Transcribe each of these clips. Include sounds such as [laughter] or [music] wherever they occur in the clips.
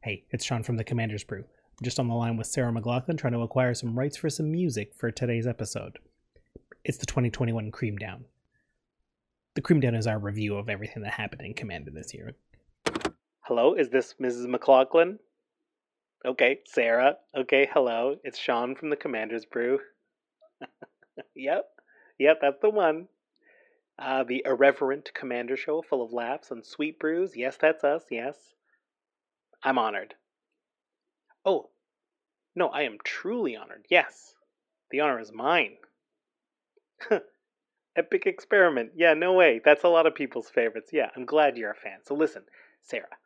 Hey, it's Sean from the Commander's Brew. I'm just on the line with Sarah McLachlan trying to acquire some rights for some music for today's episode. It's the 2021 Cream Down. The Cream Down is our review of everything that happened in Commander this year. Hello, is this Mrs. McLachlan? Okay, Sarah. Okay, hello. It's Sean from the Commander's Brew. [laughs] yep, yep, that's the one. Uh, the irreverent Commander show full of laughs and sweet brews. Yes, that's us, yes. I'm honored. Oh, no, I am truly honored. Yes, the honor is mine. [laughs] Epic experiment. Yeah, no way. That's a lot of people's favorites. Yeah, I'm glad you're a fan. So listen, Sarah,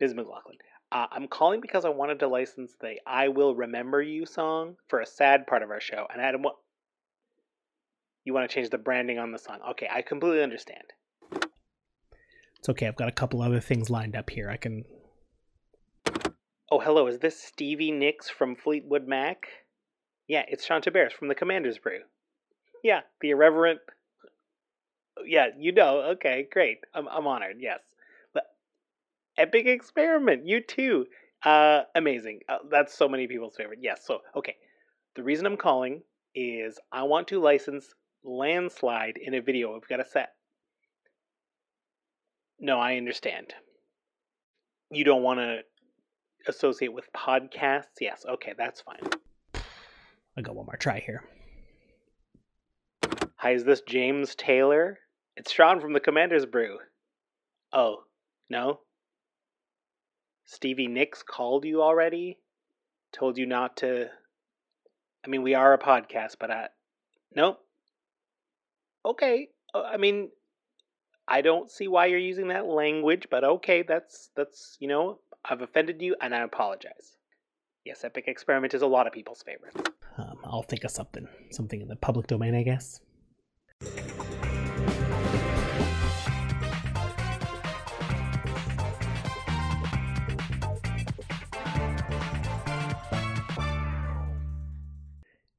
Ms. McLachlan, uh, I'm calling because I wanted to license the "I Will Remember You" song for a sad part of our show, and I what. You want to change the branding on the song? Okay, I completely understand. It's okay. I've got a couple other things lined up here. I can Oh, hello. Is this Stevie Nicks from Fleetwood Mac? Yeah, it's Sean Bears from the Commander's Brew. Yeah, the irreverent. Yeah, you know. Okay, great. I'm I'm honored. Yes. But epic experiment. You too. Uh, amazing. Uh, that's so many people's favorite. Yes. So okay, the reason I'm calling is I want to license landslide in a video. We've got a set. No, I understand. You don't want to associate with podcasts? Yes, okay, that's fine. I'll go one more try here. Hi, is this James Taylor? It's Sean from the Commander's Brew. Oh, no? Stevie Nicks called you already? Told you not to. I mean, we are a podcast, but I. Nope. Okay. Uh, I mean, I don't see why you're using that language, but okay, that's that's you know I've offended you, and I apologize. Yes, Epic Experiment is a lot of people's favorite. Um, I'll think of something. Something in the public domain, I guess.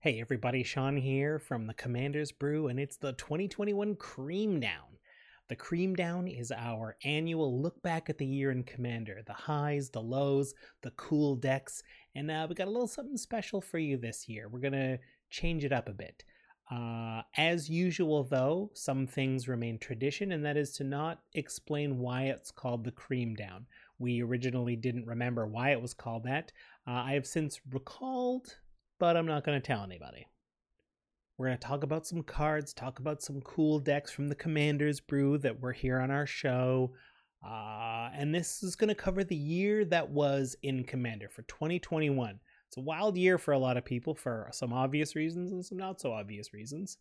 Hey everybody, Sean here from the Commander's Brew, and it's the 2021 Cream Down. The Cream Down is our annual look back at the year in Commander the highs, the lows, the cool decks, and uh, we got a little something special for you this year. We're going to change it up a bit. Uh, as usual, though, some things remain tradition, and that is to not explain why it's called the Cream Down. We originally didn't remember why it was called that. Uh, I have since recalled, but I'm not going to tell anybody. We're going to talk about some cards, talk about some cool decks from the Commander's Brew that were here on our show. Uh, and this is going to cover the year that was in Commander for 2021. It's a wild year for a lot of people for some obvious reasons and some not so obvious reasons.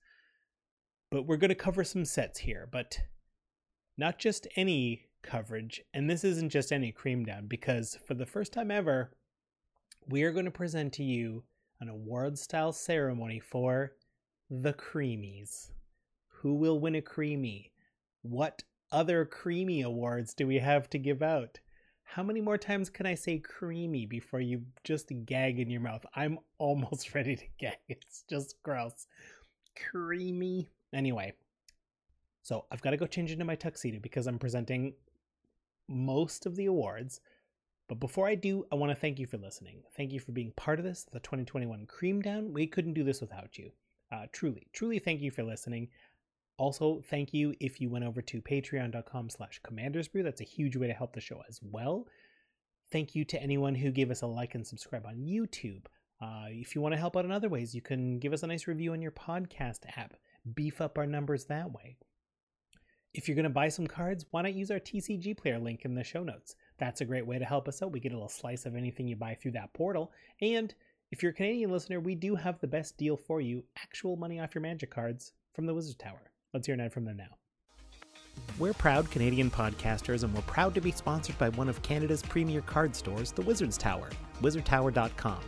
But we're going to cover some sets here, but not just any coverage. And this isn't just any cream down, because for the first time ever, we are going to present to you an award style ceremony for the creamies. Who will win a creamy? What other creamy awards do we have to give out? How many more times can I say creamy before you just gag in your mouth? I'm [laughs] almost ready to gag. It's just gross. Creamy. Anyway, so I've got to go change into my tuxedo because I'm presenting most of the awards. But before I do, I want to thank you for listening. Thank you for being part of this, the 2021 Cream Down. We couldn't do this without you. Uh, truly, truly thank you for listening. Also, thank you if you went over to patreon.com slash commandersbrew. That's a huge way to help the show as well. Thank you to anyone who gave us a like and subscribe on YouTube. Uh, if you want to help out in other ways, you can give us a nice review on your podcast app. Beef up our numbers that way. If you're going to buy some cards, why not use our TCG player link in the show notes? That's a great way to help us out. We get a little slice of anything you buy through that portal. And if you're a Canadian listener, we do have the best deal for you actual money off your magic cards from the Wizard Tower. Let's hear an ad from them now. We're proud Canadian podcasters, and we're proud to be sponsored by one of Canada's premier card stores, the Wizards Tower, wizardtower.com.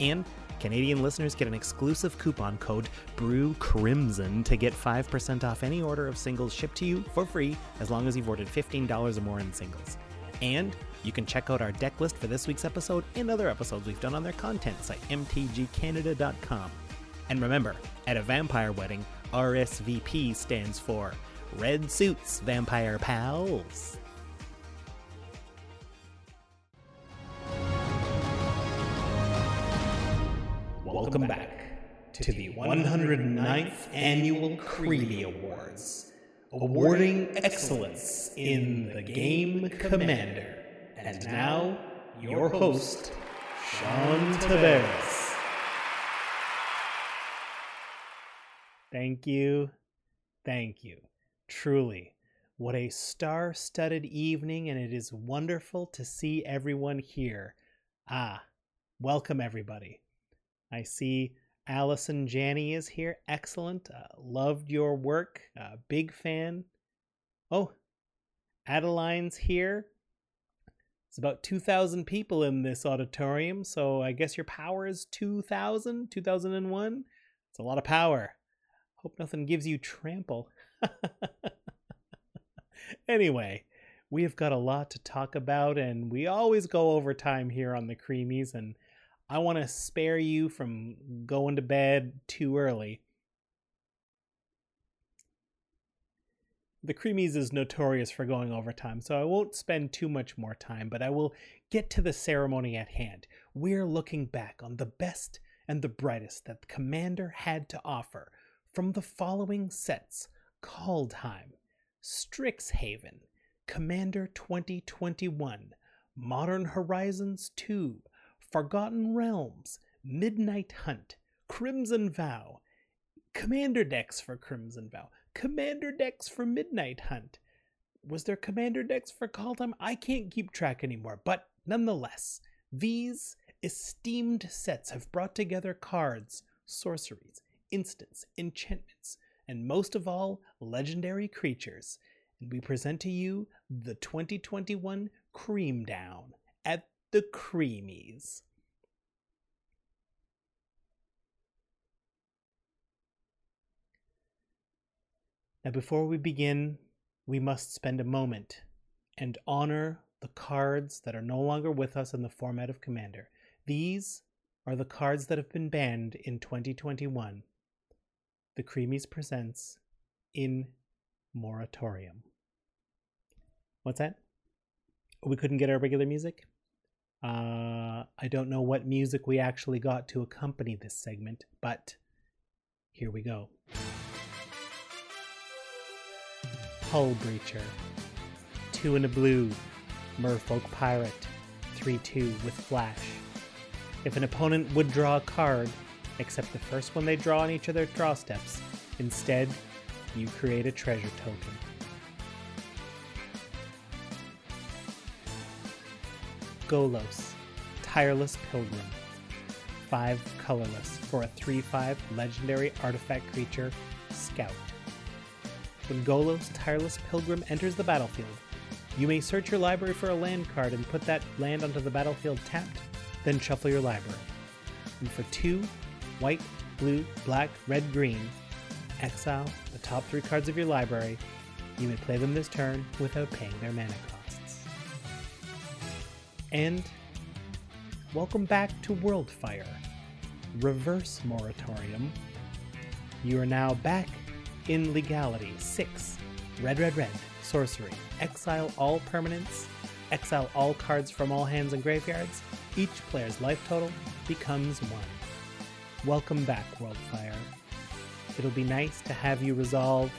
And Canadian listeners get an exclusive coupon code Brew Crimson to get 5% off any order of singles shipped to you for free as long as you've ordered $15 or more in singles. And you can check out our deck list for this week's episode and other episodes we've done on their content site, mtgcanada.com. And remember, at a vampire wedding, RSVP stands for Red Suits Vampire Pals. Welcome back to the 109th Annual Creamy Awards, awarding excellence in the game Commander. And now, your host, Sean Tavares. Thank you. Thank you. Truly, what a star studded evening, and it is wonderful to see everyone here. Ah, welcome everybody. I see Allison Janney is here. Excellent. Uh, loved your work. Uh, big fan. Oh, Adeline's here. It's about 2,000 people in this auditorium, so I guess your power is 2,000, 2001. It's a lot of power. Hope nothing gives you trample. [laughs] anyway, we have got a lot to talk about, and we always go over time here on the Creamies, and I want to spare you from going to bed too early. The Creamies is notorious for going overtime, so I won't spend too much more time, but I will get to the ceremony at hand. We're looking back on the best and the brightest that the Commander had to offer from the following sets Kaldheim, Strixhaven, Commander 2021, Modern Horizons 2, Forgotten Realms, Midnight Hunt, Crimson Vow, Commander decks for Crimson Vow, Commander decks for Midnight Hunt. Was there Commander decks for Kaldheim? I can't keep track anymore, but nonetheless, these esteemed sets have brought together cards, sorceries, instants, enchantments, and most of all, legendary creatures. And we present to you the 2021 Cream Down at the Creamies. Now, before we begin, we must spend a moment and honor the cards that are no longer with us in the format of Commander. These are the cards that have been banned in 2021. The Creamies presents in Moratorium. What's that? We couldn't get our regular music? Uh, I don't know what music we actually got to accompany this segment, but here we go. Hull Breacher. Two in a blue. Merfolk Pirate. 3 2 with Flash. If an opponent would draw a card, except the first one they draw on each of their draw steps, instead, you create a treasure token. Golos, Tireless Pilgrim. 5 colorless for a 3 5 legendary artifact creature, Scout. When Golos Tireless Pilgrim enters the battlefield, you may search your library for a land card and put that land onto the battlefield tapped, then shuffle your library. And for two, white, blue, black, red, green, exile the top three cards of your library. You may play them this turn without paying their mana costs. And welcome back to Worldfire, Reverse Moratorium. You are now back in legality. 6. Red, red, red. Sorcery. Exile all permanents. Exile all cards from all hands and graveyards. Each player's life total becomes 1. Welcome back, Worldfire. It'll be nice to have you resolve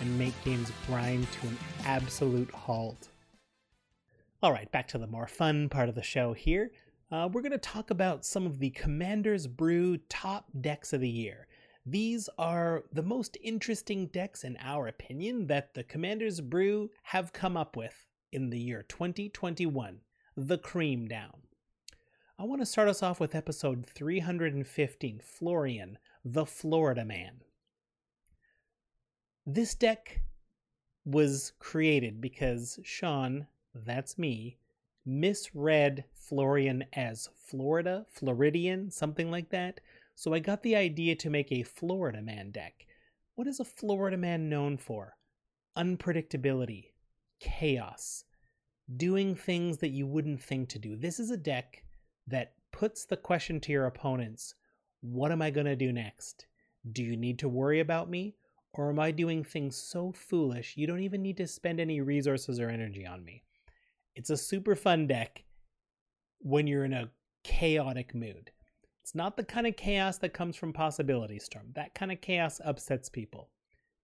and make games grind to an absolute halt. All right, back to the more fun part of the show here. Uh, we're going to talk about some of the Commander's Brew top decks of the year. These are the most interesting decks, in our opinion, that the Commander's Brew have come up with in the year 2021 the Cream Down. I want to start us off with episode 315 Florian, the Florida Man. This deck was created because Sean, that's me, misread Florian as Florida, Floridian, something like that. So I got the idea to make a Florida Man deck. What is a Florida Man known for? Unpredictability, chaos, doing things that you wouldn't think to do. This is a deck that puts the question to your opponents what am I going to do next? Do you need to worry about me? Or am I doing things so foolish you don't even need to spend any resources or energy on me? It's a super fun deck when you're in a chaotic mood. It's not the kind of chaos that comes from Possibility Storm. That kind of chaos upsets people.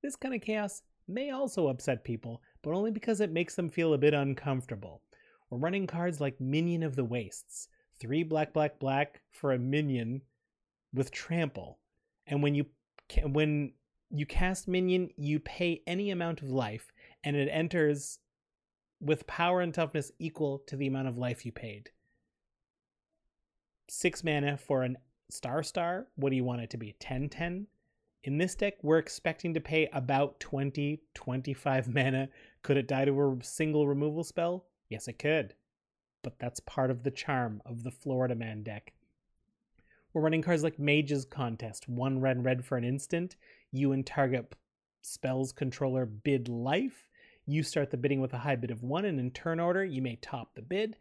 This kind of chaos may also upset people, but only because it makes them feel a bit uncomfortable. We're running cards like Minion of the Wastes. Three black, black, black for a minion with trample. And when you when you cast minion, you pay any amount of life, and it enters with power and toughness equal to the amount of life you paid. Six mana for an star star. What do you want it to be? 10 10? In this deck, we're expecting to pay about 20 25 [laughs] mana. Could it die to a single removal spell? Yes, it could. But that's part of the charm of the Florida Man deck. We're running cards like Mage's Contest, one red red for an instant. You and target spells controller bid life. You start the bidding with a high bid of one, and in turn order, you may top the bid.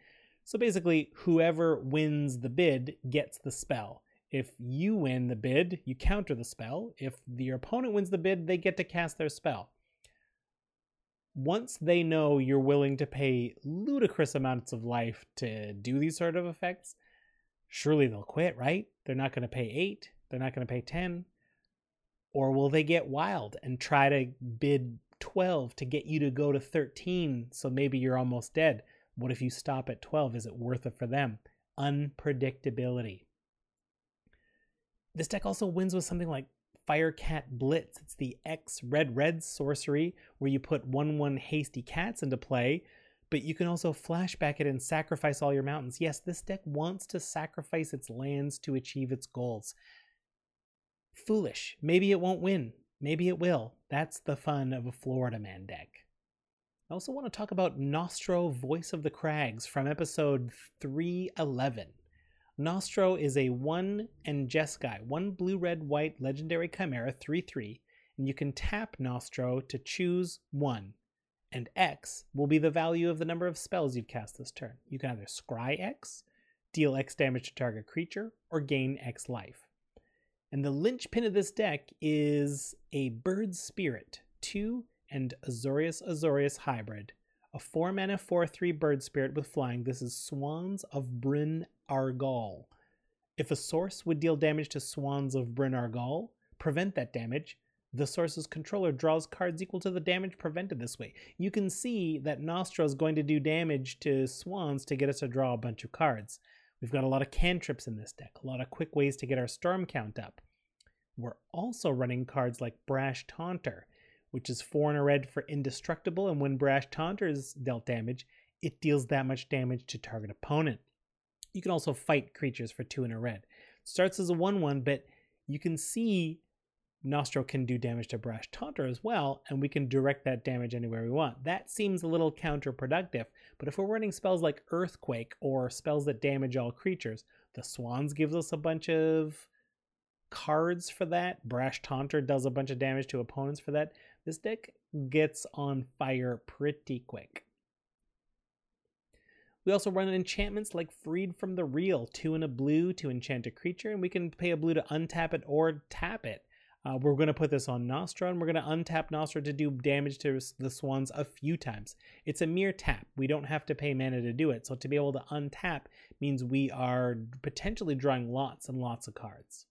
So basically, whoever wins the bid gets the spell. If you win the bid, you counter the spell. If your opponent wins the bid, they get to cast their spell once they know you're willing to pay ludicrous amounts of life to do these sort of effects, surely they'll quit, right? They're not going to pay eight, they're not going to pay 10. Or will they get wild and try to bid 12 to get you to go to 13 so maybe you're almost dead? What if you stop at 12? Is it worth it for them? Unpredictability. This deck also wins with something like Firecat Blitz. It's the X red red sorcery where you put 1 1 hasty cats into play, but you can also flashback it and sacrifice all your mountains. Yes, this deck wants to sacrifice its lands to achieve its goals. Foolish. Maybe it won't win. Maybe it will. That's the fun of a Florida Man deck. I also want to talk about Nostro Voice of the Crags from episode 311. Nostro is a 1 and Jeskai, 1 blue, red, white legendary chimera, 3 3, and you can tap Nostro to choose 1. And X will be the value of the number of spells you've cast this turn. You can either scry X, deal X damage to target creature, or gain X life. And the linchpin of this deck is a Bird Spirit, 2 and Azorius Azorius hybrid. A 4 mana 4 3 bird spirit with flying. This is Swans of Bryn Argal. If a source would deal damage to Swans of Bryn Argal, prevent that damage, the source's controller draws cards equal to the damage prevented this way. You can see that Nostro is going to do damage to Swans to get us to draw a bunch of cards. We've got a lot of cantrips in this deck, a lot of quick ways to get our storm count up. We're also running cards like Brash Taunter which is four in a red for indestructible, and when Brash Taunter is dealt damage, it deals that much damage to target opponent. You can also fight creatures for two in a red. Starts as a 1 1, but you can see Nostro can do damage to Brash Taunter as well, and we can direct that damage anywhere we want. That seems a little counterproductive, but if we're running spells like Earthquake or spells that damage all creatures, the Swans gives us a bunch of cards for that. Brash Taunter does a bunch of damage to opponents for that. This deck gets on fire pretty quick. We also run enchantments like Freed from the Real, two and a blue to enchant a creature, and we can pay a blue to untap it or tap it. Uh, we're going to put this on Nostro, and we're going to untap Nostro to do damage to the Swans a few times. It's a mere tap. We don't have to pay mana to do it, so to be able to untap means we are potentially drawing lots and lots of cards.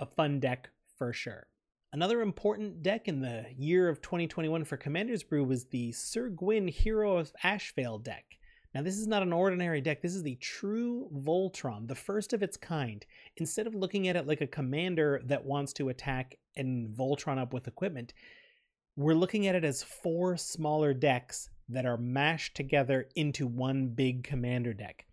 A fun deck for sure. Another important deck in the year of 2021 for Commander's Brew was the Syr Gwyn Hero of Ashvale deck. Now, this is not an ordinary deck. This is the true Voltron, the first of its kind. Instead of looking at it like a commander that wants to attack and Voltron up with equipment, we're looking at it as four smaller decks that are mashed together into one big commander deck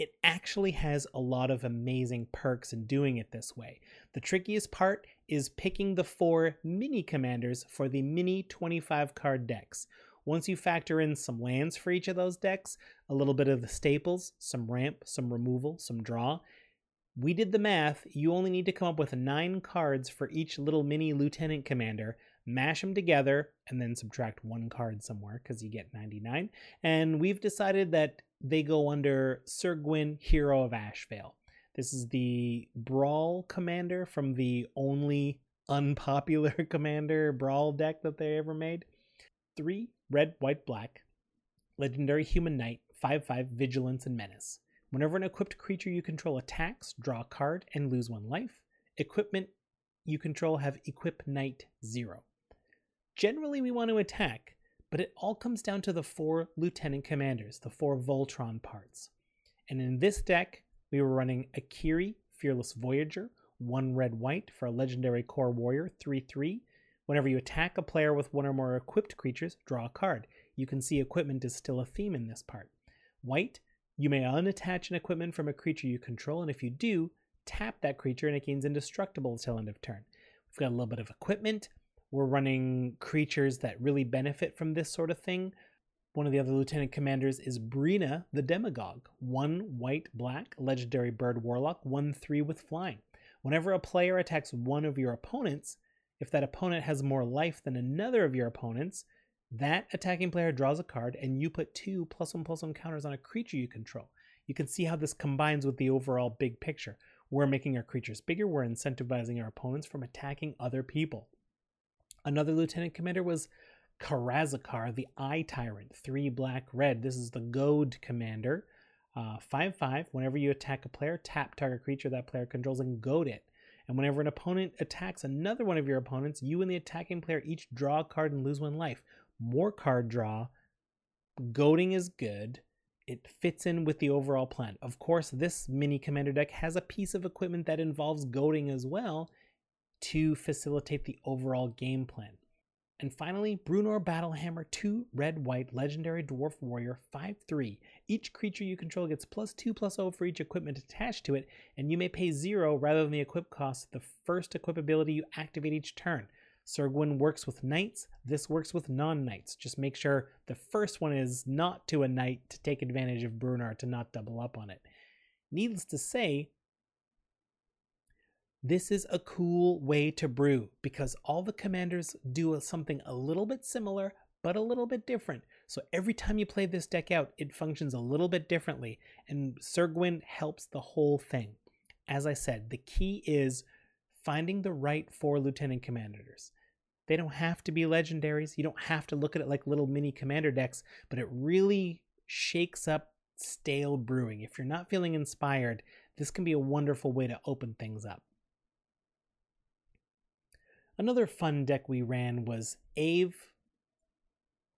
it actually has a lot of amazing perks in doing it this way. The trickiest part is picking the four mini commanders for the mini 25 card decks. Once you factor in some lands for each of those decks, a little bit of the staples, some ramp, some removal, some draw, we did the math. You only need to come up with nine cards for each little mini lieutenant commander, mash them together, and then subtract one card somewhere because you get 99. And we've decided that they go under Syr Gwyn, Hero of Ashvale. This is the Brawl commander from the only unpopular [laughs] commander Brawl deck that they ever made. Three red, white, black. Legendary Human Knight, 5 5 Vigilance and Menace. Whenever an equipped creature you control attacks, draw a card and lose one life. Equipment you control have equip knight 0. Generally, we want to attack, but it all comes down to the four lieutenant commanders, the four Voltron parts. And in this deck, we were running Akiri, Fearless Voyager, one red white for a legendary Kor warrior, 3 3. Whenever you attack a player with one or more equipped creatures, draw a card. You can see equipment is still a theme in this part. White, you may unattach an equipment from a creature you control, and if you do, tap that creature and it gains indestructible until end of turn. We've got a little bit of equipment. We're running creatures that really benefit from this sort of thing. One of the other lieutenant commanders is Breena the Demagogue, one white black legendary bird warlock, one three with flying. Whenever a player attacks one of your opponents, if that opponent has more life than another of your opponents, that attacking player draws a card and you put two plus one plus one counters on a creature you control. You can see how this combines with the overall big picture. We're making our creatures bigger, we're incentivizing our opponents from attacking other people. Another lieutenant commander was Karazikar, the Eye Tyrant, three black red. This is the Goad commander. Uh, 5 5. Whenever you attack a player, tap target creature that player controls and goad it. And whenever an opponent attacks another one of your opponents, you and the attacking player each draw a card and lose one life. More card draw. Goading is good. It fits in with the overall plan. Of course, this mini commander deck has a piece of equipment that involves goading as well to facilitate the overall game plan. And finally, Bruenor Battlehammer 2 Red White Legendary Dwarf Warrior 5 3. Each creature you control gets plus 2 plus 0 for each equipment attached to it, and you may pay 0 rather than the equip cost the first equip ability you activate each turn. Syr Gwyn works with knights, this works with non knights. Just make sure the first one is not to a knight to take advantage of Bruenor to not double up on it. Needless to say, this is a cool way to brew because all the commanders do something a little bit similar but a little bit different. So every time you play this deck out, it functions a little bit differently, and Syr Gwyn helps the whole thing. As I said, the key is finding the right four lieutenant commanders. They don't have to be legendaries. You don't have to look at it like little mini commander decks, but it really shakes up stale brewing. If you're not feeling inspired, this can be a wonderful way to open things up. Another fun deck we ran was Aeve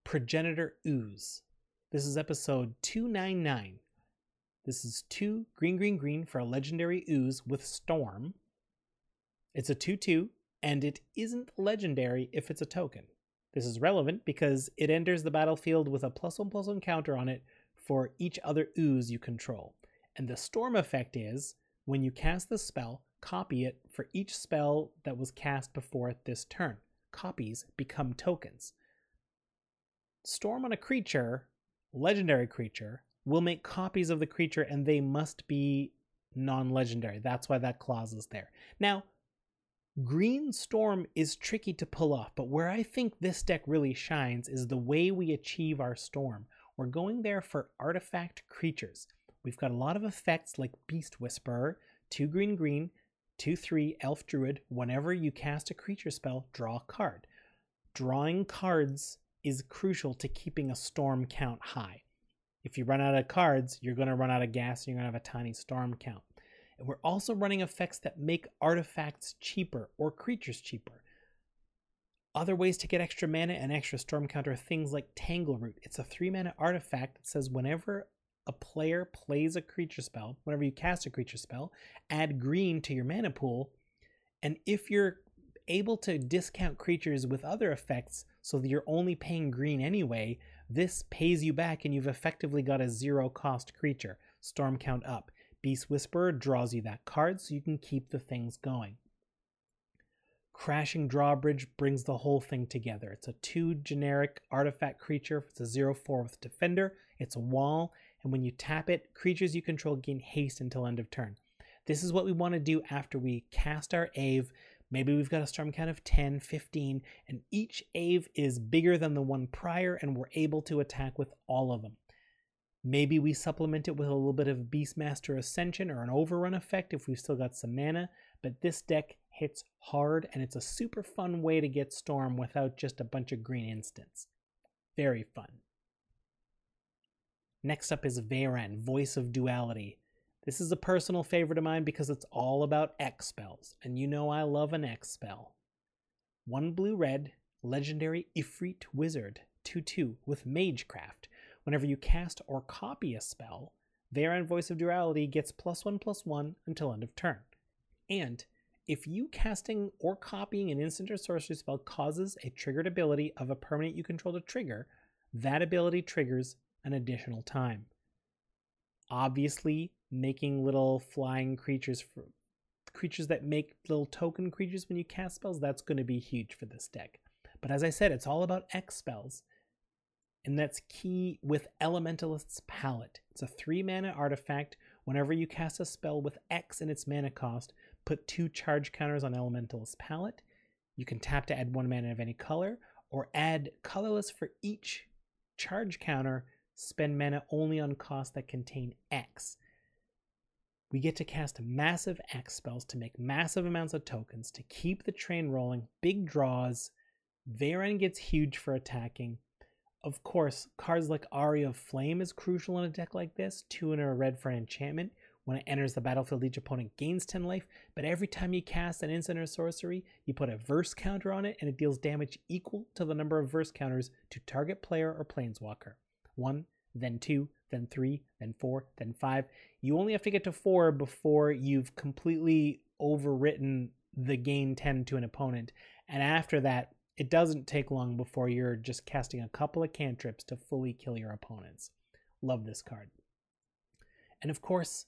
Progenitor Ooze. This is episode 299. This is two green, green, green for a legendary ooze with Storm. It's a 2 2, and it isn't legendary if it's a token. This is relevant because it enters the battlefield with a plus one plus one counter on it for each other ooze you control. And the storm effect is when you cast the spell, copy it for each spell that was cast before this turn. Copies become tokens. Storm on a creature, legendary creature, will make copies of the creature and they must be non legendary. That's why that clause is there. Now, Green Storm is tricky to pull off, but where I think this deck really shines is the way we achieve our Storm. We're going there for artifact creatures. We've got a lot of effects like Beast Whisperer, 2 green green, 2 3 Elf Druid. Whenever you cast a creature spell, draw a card. Drawing cards is crucial to keeping a storm count high. If you run out of cards, you're going to run out of gas and you're going to have a tiny storm count. And we're also running effects that make artifacts cheaper or creatures cheaper. Other ways to get extra mana and extra storm counter things like Tangleroot. It's a three mana artifact that says whenever a player plays a creature spell, whenever you cast a creature spell, add green to your mana pool. And if you're able to discount creatures with other effects so that you're only paying green anyway, this pays you back and you've effectively got a zero cost creature. Storm count up. Beast Whisperer draws you that card so you can keep the things going. Crashing Drawbridge brings the whole thing together. It's a two generic artifact creature. It's a 0 4 with Defender. It's a wall and when you tap it, creatures you control gain haste until end of turn. This is what we want to do after we cast our Aeve. Maybe we've got a storm count of 10, 15, and each Aeve is bigger than the one prior, and we're able to attack with all of them. Maybe we supplement it with a little bit of Beastmaster Ascension or an overrun effect if we've still got some mana, but this deck hits hard and it's a super fun way to get Storm without just a bunch of green instants. Very fun. Next up is Veyran, Voice of Duality. This is a personal favorite of mine because it's all about X spells, and you know I love an X spell. One blue red, legendary Efreet Wizard, 2 2 with Magecraft. Whenever you cast or copy a spell, Veyran Voice of Duality gets plus 1 plus 1 until end of turn. And if you casting or copying an instant or sorcery spell causes a triggered ability of a permanent you control to trigger, that ability triggers an additional time. Obviously, making little flying creatures for creatures that make little token creatures when you cast spells, that's going to be huge for this deck. But as I said, it's all about X spells. And that's key with Elementalist's Palette. It's a three mana artifact. Whenever you cast a spell with X in its mana cost, put two charge counters on Elementalist's Palette. You can tap to add one mana of any color, or add colorless for each charge counter. Spend mana only on costs that contain X we get to cast massive X spells to make massive amounts of tokens to keep the train rolling, big draws. Veyran gets huge for attacking. Of course, cards like Aria of Flame is crucial in a deck like this. Two in a red for an enchantment. When it enters the battlefield, each opponent gains 10 life, but every time you cast an instant or sorcery, you put a verse counter on it and it deals damage equal to the number of verse counters to target player or planeswalker. One, then two, then three, then four, then five. You only have to get to four before you've completely overwritten the gain 10 to an opponent. And after that, it doesn't take long before you're just casting a couple of cantrips to fully kill your opponents. Love this card. And of course,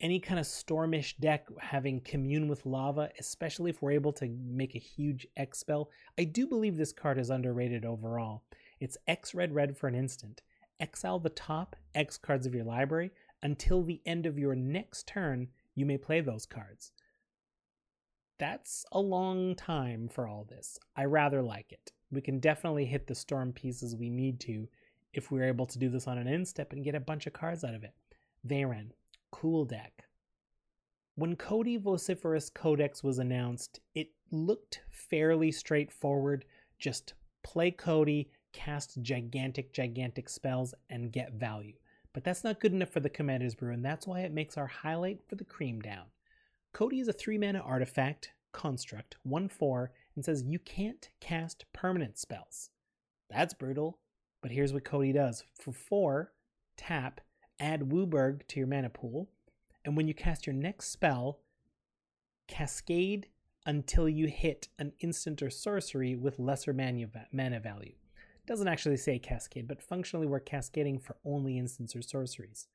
any kind of stormish deck having commune with lava, especially if we're able to make a huge X spell. I do believe this card is underrated overall. It's X red red for an instant exile the top X cards of your library until the end of your next turn, you may play those cards. That's a long time for all this. I rather like it. We can definitely hit the storm pieces we need to if we're able to do this on an instep and get a bunch of cards out of it. Veyran, cool deck. When Codie Vociferous Codex was announced, it looked fairly straightforward. Just play Codie, cast gigantic, gigantic spells and get value. But that's not good enough for the Commander's Brew, and that's why it makes our highlight for the cream down. Codie is a 3 mana artifact, construct, 1 4, and says you can't cast permanent spells. That's brutal, but here's what Codie does. For 4, tap, add WUBRG to your mana pool, and when you cast your next spell, cascade until you hit an instant or sorcery with lesser mana value. Doesn't actually say cascade, but functionally we're cascading for only instants or sorceries.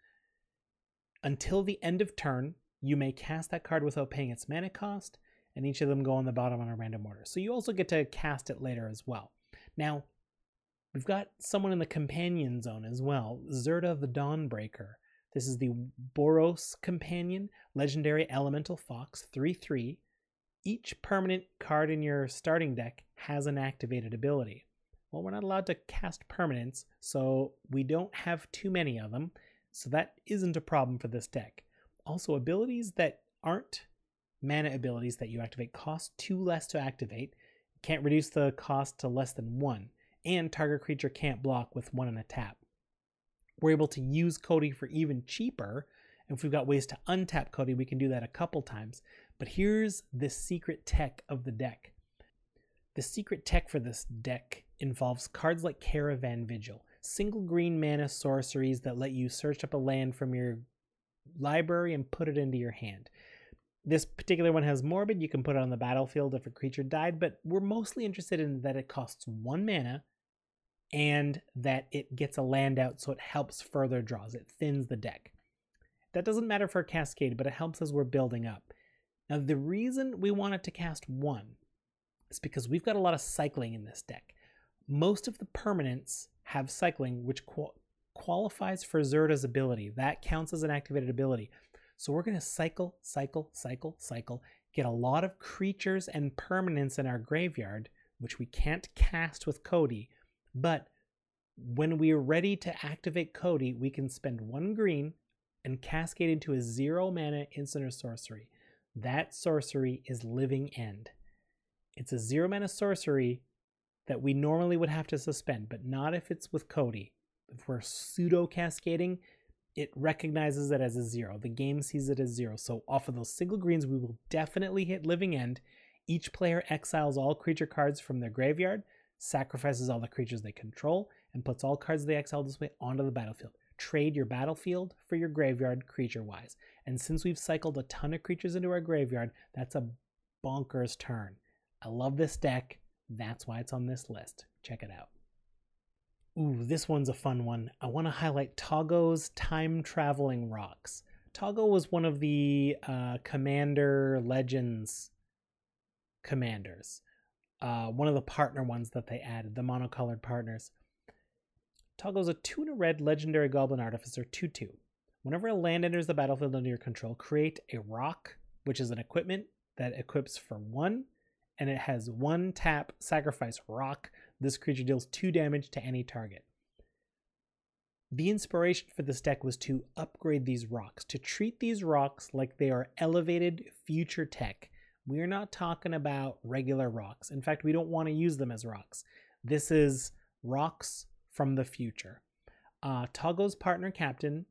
Until the end of turn, you may cast that card without paying its mana cost, and each of them go on the bottom on a random order. So you also get to cast it later as well. Now, we've got someone in the companion zone as well, Zirda the Dawnwaker. This is the Boros companion, legendary elemental fox, 3 3. Each permanent card in your starting deck has an activated ability. Well, we're not allowed to cast permanents, so we don't have too many of them, so that isn't a problem for this deck. Also, abilities that aren't mana abilities that you activate cost two less to activate, can't reduce the cost to less than one, and target creature can't block with one and a tap. We're able to use Codie for even cheaper. And if we've got ways to untap Codie, we can do that a couple times. But here's the secret tech of the deck. The secret tech for this deck involves cards like Caravan Vigil, single green mana sorceries that let you search up a land from your library and put it into your hand. This particular one has Morbid, you can put it on the battlefield if a creature died, but we're mostly interested in that it costs one mana and that it gets a land out so it helps further draws. It thins the deck. That doesn't matter for a Cascade, but it helps as we're building up. Now, the reason we want it to cast one is because we've got a lot of cycling in this deck most of the permanents have cycling, which qualifies for Zirda's ability. That counts as an activated ability. So we're going to cycle, cycle, cycle, cycle, get a lot of creatures and permanents in our graveyard, which we can't cast with Codie. But when we're ready to activate Codie, we can spend one green and cascade into a zero mana instant or sorcery. That sorcery is Living End. It's a zero mana sorcery that we normally would have to suspend, but not if it's with Codie. If we're pseudo cascading, it recognizes it as a zero. The game sees it as zero. So off of those single greens, we will definitely hit living end. Each player exiles all creature cards from their graveyard, sacrifices all the creatures they control, and puts all cards they exile this way onto the battlefield. Trade your battlefield for your graveyard creature wise. And since we've cycled a ton of creatures into our graveyard, that's a bonkers turn. I love this deck. That's why it's on this list. Check it out. Ooh, this one's a fun one. I want to highlight Toggo's Time Traveling Rocks. Toggo was one of the uh, Commander Legends commanders, uh, one of the partner ones that they added, the monocolored partners. Toggo's a two and a red legendary goblin artificer 2 2. Whenever a land enters the battlefield under your control, create a rock, which is an equipment that equips for one, and it has one tap sacrifice rock this creature deals 2 damage to any target. The inspiration for this deck was to upgrade these rocks, to treat these rocks like they are elevated future tech. We're not talking about regular rocks. In fact, we don't want to use them as rocks. This is rocks from the future. Uh, Toggo's partner captain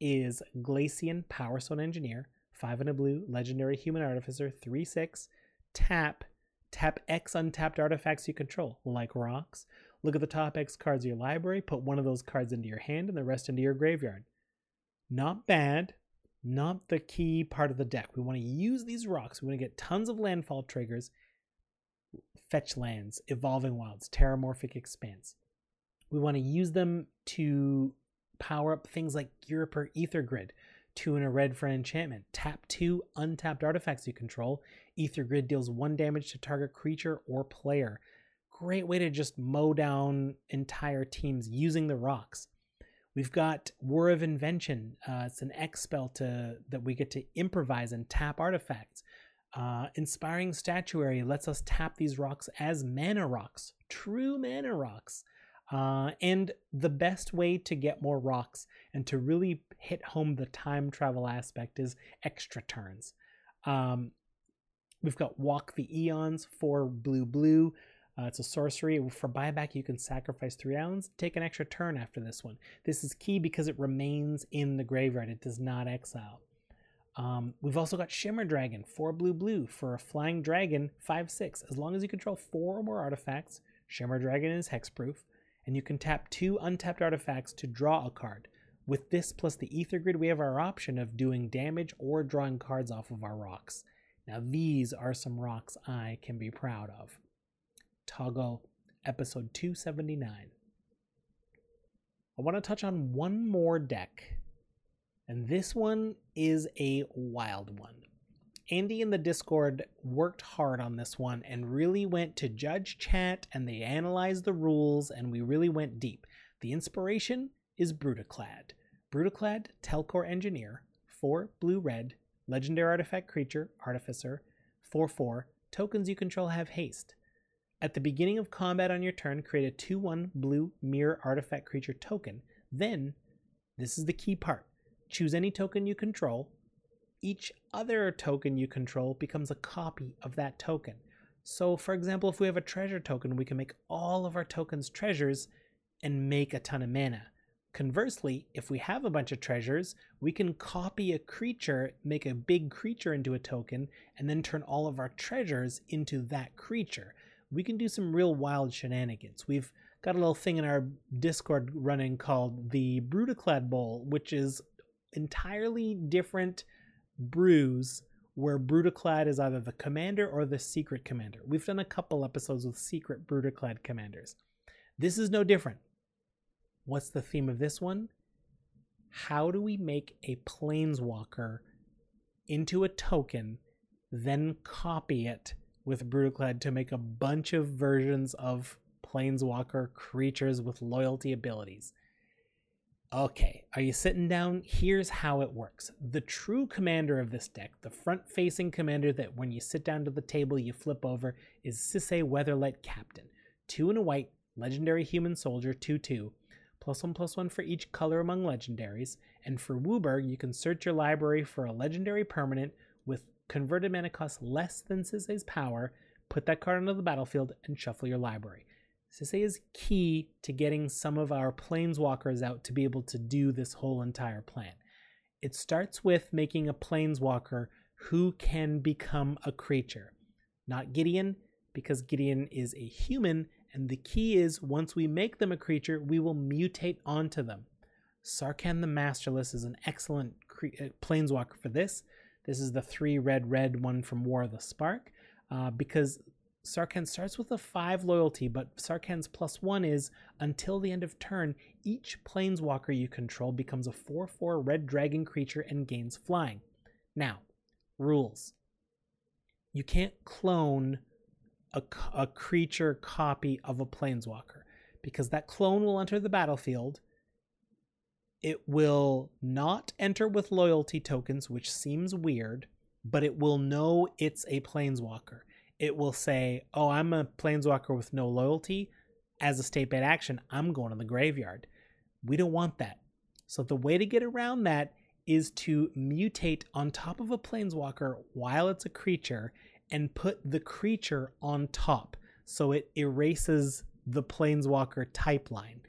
is Glacian Powerstone Engineer, 5 and a blue, legendary human artificer, 3 6, tap, Tap X untapped artifacts you control, like rocks. Look at the top X cards of your library, put one of those cards into your hand and the rest into your graveyard. Not bad, not the key part of the deck. We want to use these rocks. We want to get tons of landfall triggers, fetch lands, evolving wilds, terramorphic expanse. We want to use them to power up things like Ghirapur Aether Grid, two in a red for an enchantment. Tap two untapped artifacts you control. Aether Grid deals one damage to target creature or player. Great way to just mow down entire teams using the rocks. We've got Whir of Invention. Uh, it's an X spell to that we get to improvise and tap artifacts. Uh, Inspiring Statuary lets us tap these rocks as mana rocks, true mana rocks. Uh, and the best way to get more rocks and to really hit home the time travel aspect is extra turns. Um, we've got Walk the Aeons for blue blue. Uh, it's a sorcery. For buyback, you can sacrifice three islands. Take an extra turn after this one. This is key because it remains in the graveyard. It does not exile. Um, we've also got Shimmer Dragon, 4 blue blue for a flying dragon, 5 6. As long as you control 4 or more artifacts, Shimmer Dragon is hexproof and you can tap two untapped artifacts to draw a card. With this plus the Aether Grid, we have our option of doing damage or drawing cards off of our rocks. Now, these are some rocks I can be proud of. Toggo, episode 279. I want to touch on one more deck, and this one is a wild one. Andy in the Discord worked hard on this one and really went to judge chat and they analyzed the rules and we really went deep. The inspiration is Brudiclad. Brudiclad, Telchor Engineer, 4 blue red, legendary artifact creature, Artificer, 4 4, tokens you control have haste. At the beginning of combat on your turn, create a 2 1 blue mirror artifact creature token. Then, this is the key part choose any token you control each other token you control becomes a copy of that token. So, for example, if we have a treasure token, we can make all of our tokens treasures and make a ton of mana. Conversely, if we have a bunch of treasures, we can copy a creature, make a big creature into a token, and then turn all of our treasures into that creature. We can do some real wild shenanigans. We've got a little thing in our Discord running called the Brudiclad Bowl, which is entirely different brews where Brudiclad is either the commander or the secret commander. We've done a couple episodes with secret Brudiclad commanders. This is no different. What's the theme of this one? How do we make a planeswalker into a token, then copy it with Brudiclad to make a bunch of versions of planeswalker creatures with loyalty abilities? Okay, are you sitting down? Here's how it works. The true commander of this deck, the front facing commander that when you sit down to the table you flip over, is Sisay Weatherlight Captain. Two and a white, legendary human soldier, 2 2. Plus one plus one for each color among legendaries. And for WUBRG, you can search your library for a legendary permanent with converted mana cost less than Sisay's power, put that card onto the battlefield, and shuffle your library. Sisay is key to getting some of our planeswalkers out to be able to do this whole entire plan. It starts with making a planeswalker who can become a creature. Not Gideon, because Gideon is a human, and the key is once we make them a creature, we will mutate onto them. Sarkhan the Masterless is an excellent cre- uh, planeswalker for this. This is the three red red one from War of the Spark, uh, because Sarkhan starts with a 5 loyalty, but Sarkhan's plus 1 is until the end of turn, each planeswalker you control becomes a 4 4 red dragon creature and gains flying. Now, rules you can't clone a, a creature copy of a planeswalker because that clone will enter the battlefield. It will not enter with loyalty tokens, which seems weird, but it will know it's a planeswalker it will say, "Oh, I'm a planeswalker with no loyalty." As a state-based action, I'm going to the graveyard. We don't want that. So the way to get around that is to mutate on top of a planeswalker while it's a creature and put the creature on top so it erases the planeswalker type line.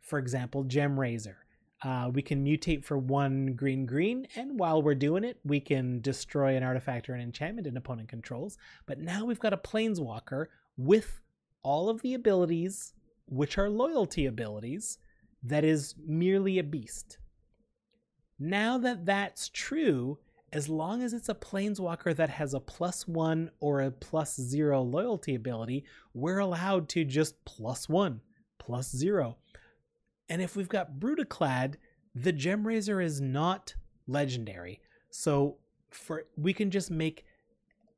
For example, Gemrazor. Uh, we can mutate for one green green, and while we're doing it, we can destroy an artifact or an enchantment an opponent controls. But now we've got a planeswalker with all of the abilities, which are loyalty abilities, that is merely a beast. Now that that's true, as long as it's a planeswalker that has a plus one or a plus zero loyalty ability, we're allowed to just plus one, plus zero. And if we've got Brudiclad, the Gemrazor is not legendary. So for we can just make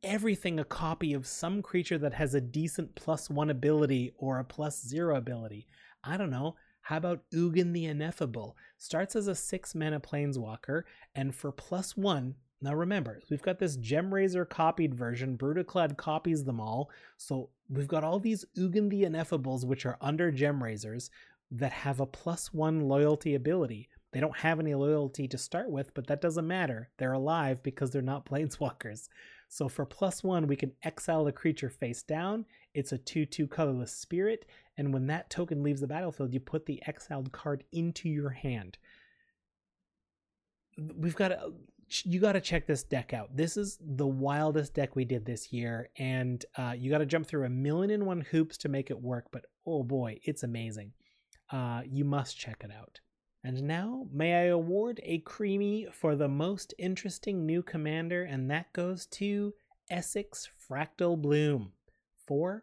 everything a copy of some creature that has a decent plus one ability or a plus zero ability. I don't know. How about Ugin the Ineffable? Starts as a six mana planeswalker, and for plus one, now remember, we've got this Gemrazor copied version. Brudiclad copies them all. So we've got all these Ugin the Ineffables, which are under Gemrazors that have a plus one loyalty ability. They don't have any loyalty to start with, but that doesn't matter. They're alive because they're not [laughs] planeswalkers. So for plus one, we can exile the creature face down. It's a 2 2 colorless spirit. And when that token leaves the battlefield, you put the exiled card into your hand. We've got to. You got to check this deck out. This is the wildest deck we did this year, and uh, you got to jump through a million and one hoops to make it work. But oh boy, it's amazing uh, you must check it out. And now, may I award a creamy for the most interesting new commander, and that goes to Esix Fractal Bloom. 4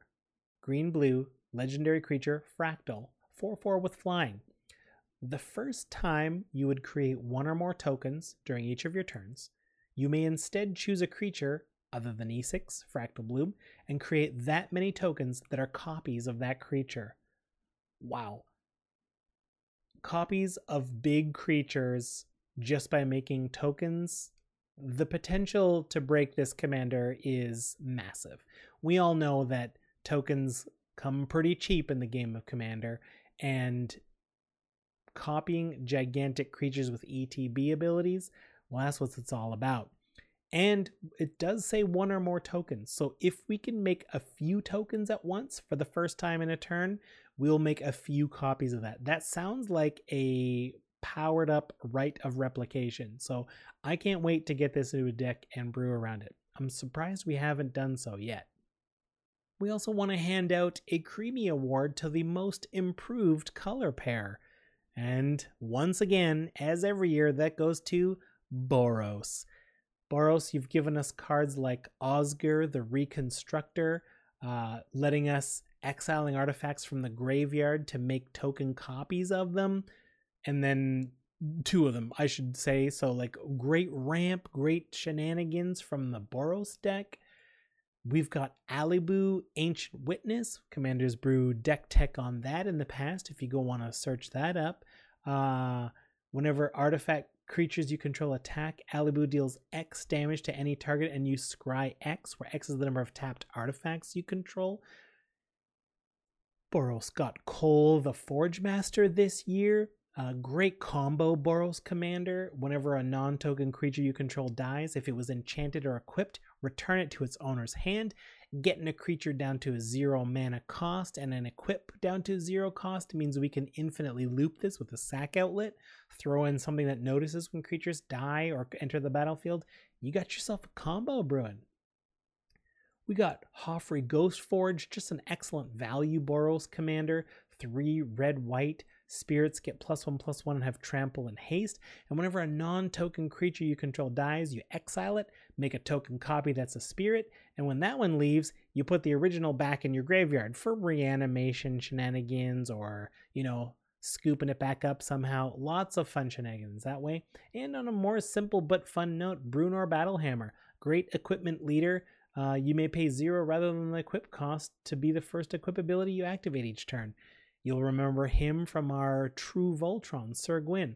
green blue legendary creature Fractal, 4 4 with flying. The first time you would create one or more tokens during each of your turns, you may instead choose a creature other than Esix, Fractal Bloom, and create that many tokens that are copies of that creature. Wow, copies of big creatures just by making tokens, the potential to break this commander is massive. We all know that tokens come pretty cheap in the game of Commander, and copying gigantic creatures with ETB abilities, well, that's what it's all about. And it does say one or more tokens. So if we can make a few tokens at once for the first time in a turn, we'll make a few copies of that. That sounds like a powered up Rite of Replication. So I can't wait to get this into a deck and brew around it. I'm surprised we haven't done so yet. We also want to hand out a Creamy Award to the most improved color pair. And once again, as every year, that goes to Boros. Boros, you've given us cards like Osgir the Reconstructor, uh, letting us exiling artifacts from the graveyard to make token copies of them and then two of them i should say so like great ramp great shenanigans from the boros deck we've got Alibou ancient witness commanders brew deck tech on that in the past if you go want to search that up uh whenever artifact creatures you control attack Alibou deals x damage to any target and you scry x where x is the number of tapped artifacts you control Boros got Koll, the Forgemaster this year. A great combo Boros Commander. Whenever a non token creature you control dies, if it was enchanted or equipped, return it to its owner's hand. Getting a creature down to a zero mana cost and an equip down to zero cost means we can infinitely loop this with a sack outlet, throw in something that notices when creatures die or enter the battlefield. You got yourself a combo brewing. We got Hofri Ghostforge, just an excellent value Boros commander. Three red white spirits get plus one plus one and have trample and haste. And whenever a non token creature you control dies, you exile it, make a token copy that's a spirit. And when that one leaves, you put the original back in your graveyard for reanimation shenanigans or, you know, scooping it back up somehow. Lots of fun shenanigans that way. And on a more simple but fun note, Bruenor Battlehammer, great equipment leader uh, you may pay zero rather than the equip cost to be the first equip ability you activate each turn. You'll remember him from our True Voltron, Syr Gwyn.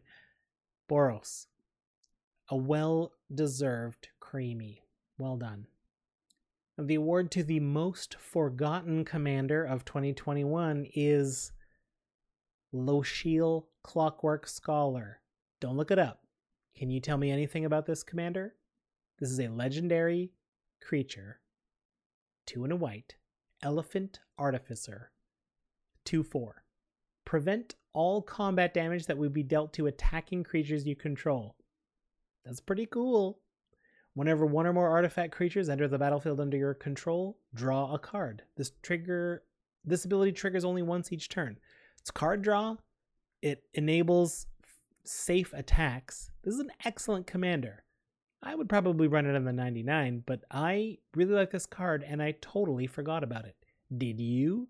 Boros. A well deserved creamy. Well done. The award to the most forgotten commander of 2021 is Losheel Clockwork Scholar. Don't look it up. Can you tell me anything about this commander? This is a legendary creature, two and a white, elephant artificer, 2 4. Prevent all combat damage that would be dealt to attacking creatures you control. That's pretty cool. Whenever one or more artifact creatures enter the battlefield under your control, draw a card. This trigger this ability triggers only once each turn. It's card draw. It enables safe attacks. This is an excellent commander. I would probably run it on the 99, but I really like this card and I totally forgot about it. Did you?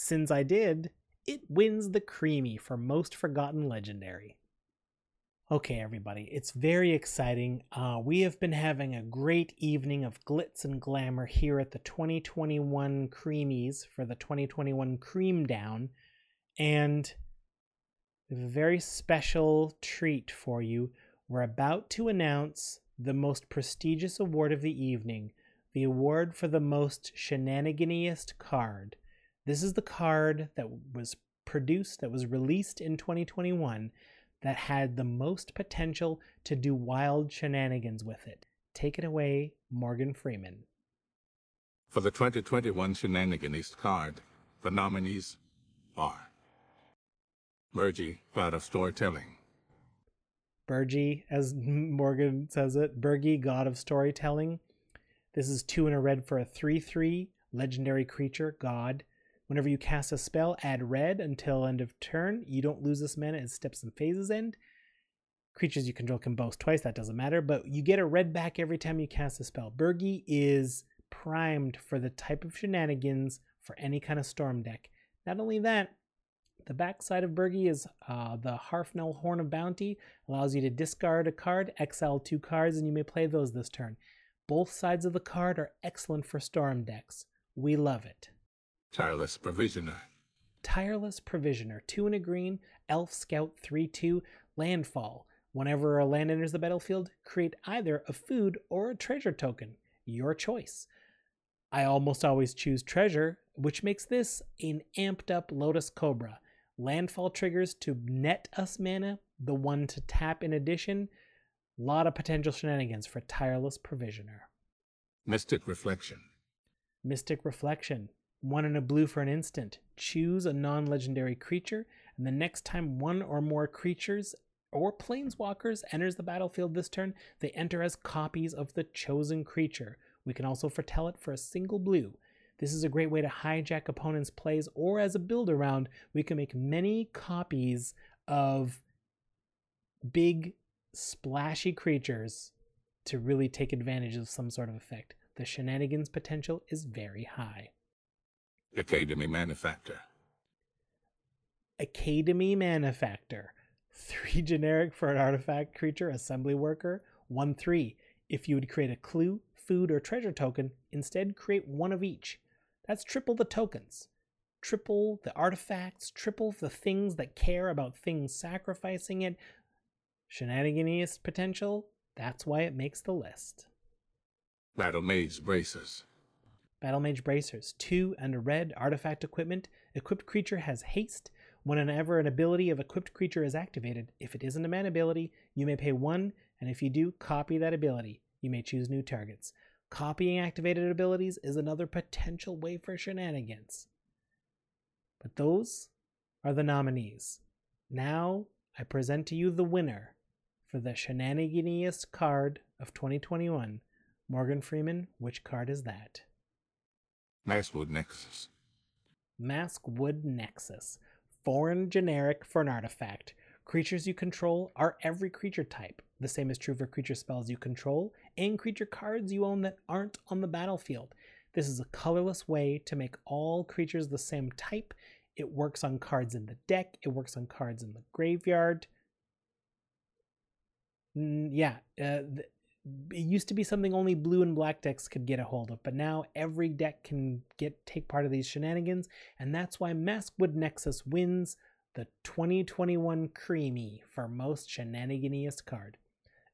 Since I did, it wins the creamy for most forgotten legendary. Okay, everybody, it's very exciting. Uh, we have been having a great evening of glitz and glamour here at the 2021 Creamies for the 2021 Cream Down, and a very special treat for you we're about to announce the most prestigious award of the evening, the award for the most shenaniganiest card. This is the card that was produced, that was released in 2021, that had the most potential to do wild shenanigans with it. Take it away, Morgan Freeman. For the 2021 Shenaniganist card, the nominees are Birgi, God of Storytelling, Birgi, as Morgan says it, Birgi, god of storytelling. This is two in a red for a 3 3 legendary creature, god. Whenever you cast a spell, add red until end of turn. You don't lose this mana as steps and phases end. Creatures you control can boast twice, that doesn't matter, but you get a red back every time you cast a spell. Birgi is primed for the type of shenanigans for any kind of storm deck. Not only that, the back side of Birgi is uh, the Harnfel Horn of Bounty, allows you to discard a card, exile two cards, and you may play those this turn. Both sides of the card are excellent for storm decks. We love it. Tireless Provisioner. Tireless Provisioner, 2 and a green, Elf Scout 3 2, Landfall. Whenever a land enters the battlefield, create either a food or a treasure token. Your choice. I almost always choose treasure, which makes this an amped up Lotus Cobra landfall triggers to net us mana, the one to tap in addition. A lot of potential shenanigans for Tireless Provisioner. Mystic Reflection. Mystic Reflection. One in a blue for an instant. Choose a non legendary creature, and the next time one or more creatures or planeswalkers enters the battlefield this turn, they enter as copies of the chosen creature. We can also foretell it for a single blue. This is a great way to hijack opponents' plays, or as a build around, we can make many copies of big, splashy creatures to really take advantage of some sort of effect. The shenanigans potential is very high. Academy Manufactor. Academy Manufactor. Three generic for an artifact creature, assembly worker. One three. If you would create a clue, food, or treasure token, instead create one of each. That's triple the tokens, triple the artifacts, triple the things that care about things sacrificing it. Shenaniganiest potential, that's why it makes the list. Battle Mage Bracers. Battle Mage Bracers, two and a red artifact equipment. Equipped creature has haste. Whenever an ability of equipped creature is activated, if it isn't a man ability, you may pay one, and if you do, copy that ability. You may choose new targets. Copying activated abilities is another potential way for shenanigans. But those are the nominees. Now I present to you the winner for the shenaniganiest card of 2021. Morgan Freeman, which card is that? Maskwood Nexus. Maskwood Nexus. Foreign generic for an artifact. Creatures you control are every creature type. The same is true for creature spells you control and creature cards you own that aren't on the battlefield. This is a colorless way to make all creatures the same type. It works on cards in the deck, it works on cards in the graveyard. Mm, yeah, uh, th- it used to be something only blue and black decks could get a hold of, but now every deck can get take part of these shenanigans, and that's why Maskwood Nexus wins the 2021 Creamy for most shenaniganiest card.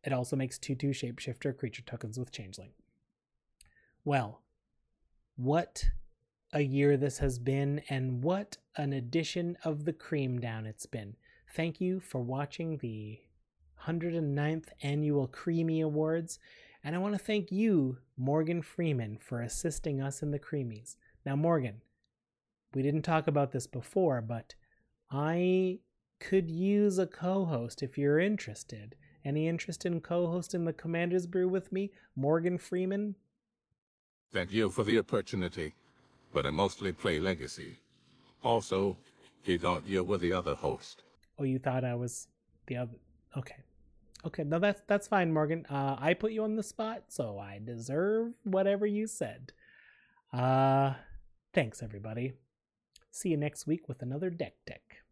It also makes 2 2 shapeshifter creature tokens with Changeling. Well, what a year this has been, and what an edition of the Cream Down it's been. Thank you for watching the 109th Annual Creamy Awards, and I want to thank you, Morgan Freeman, for assisting us in the Creamies. Now, Morgan, we didn't talk about this before, but I could use a co host if you're interested. Any interest in co hosting the Commander's Brew with me, Morgan Freeman? Thank you for the opportunity, but I mostly play Legacy. Also, he thought you were the other host. Oh, you thought I was the other. Okay. Okay, no, that's that's fine, Morgan. Uh, I put you on the spot, so I deserve whatever you said. Uh, thanks, everybody. See you next week with another deck deck.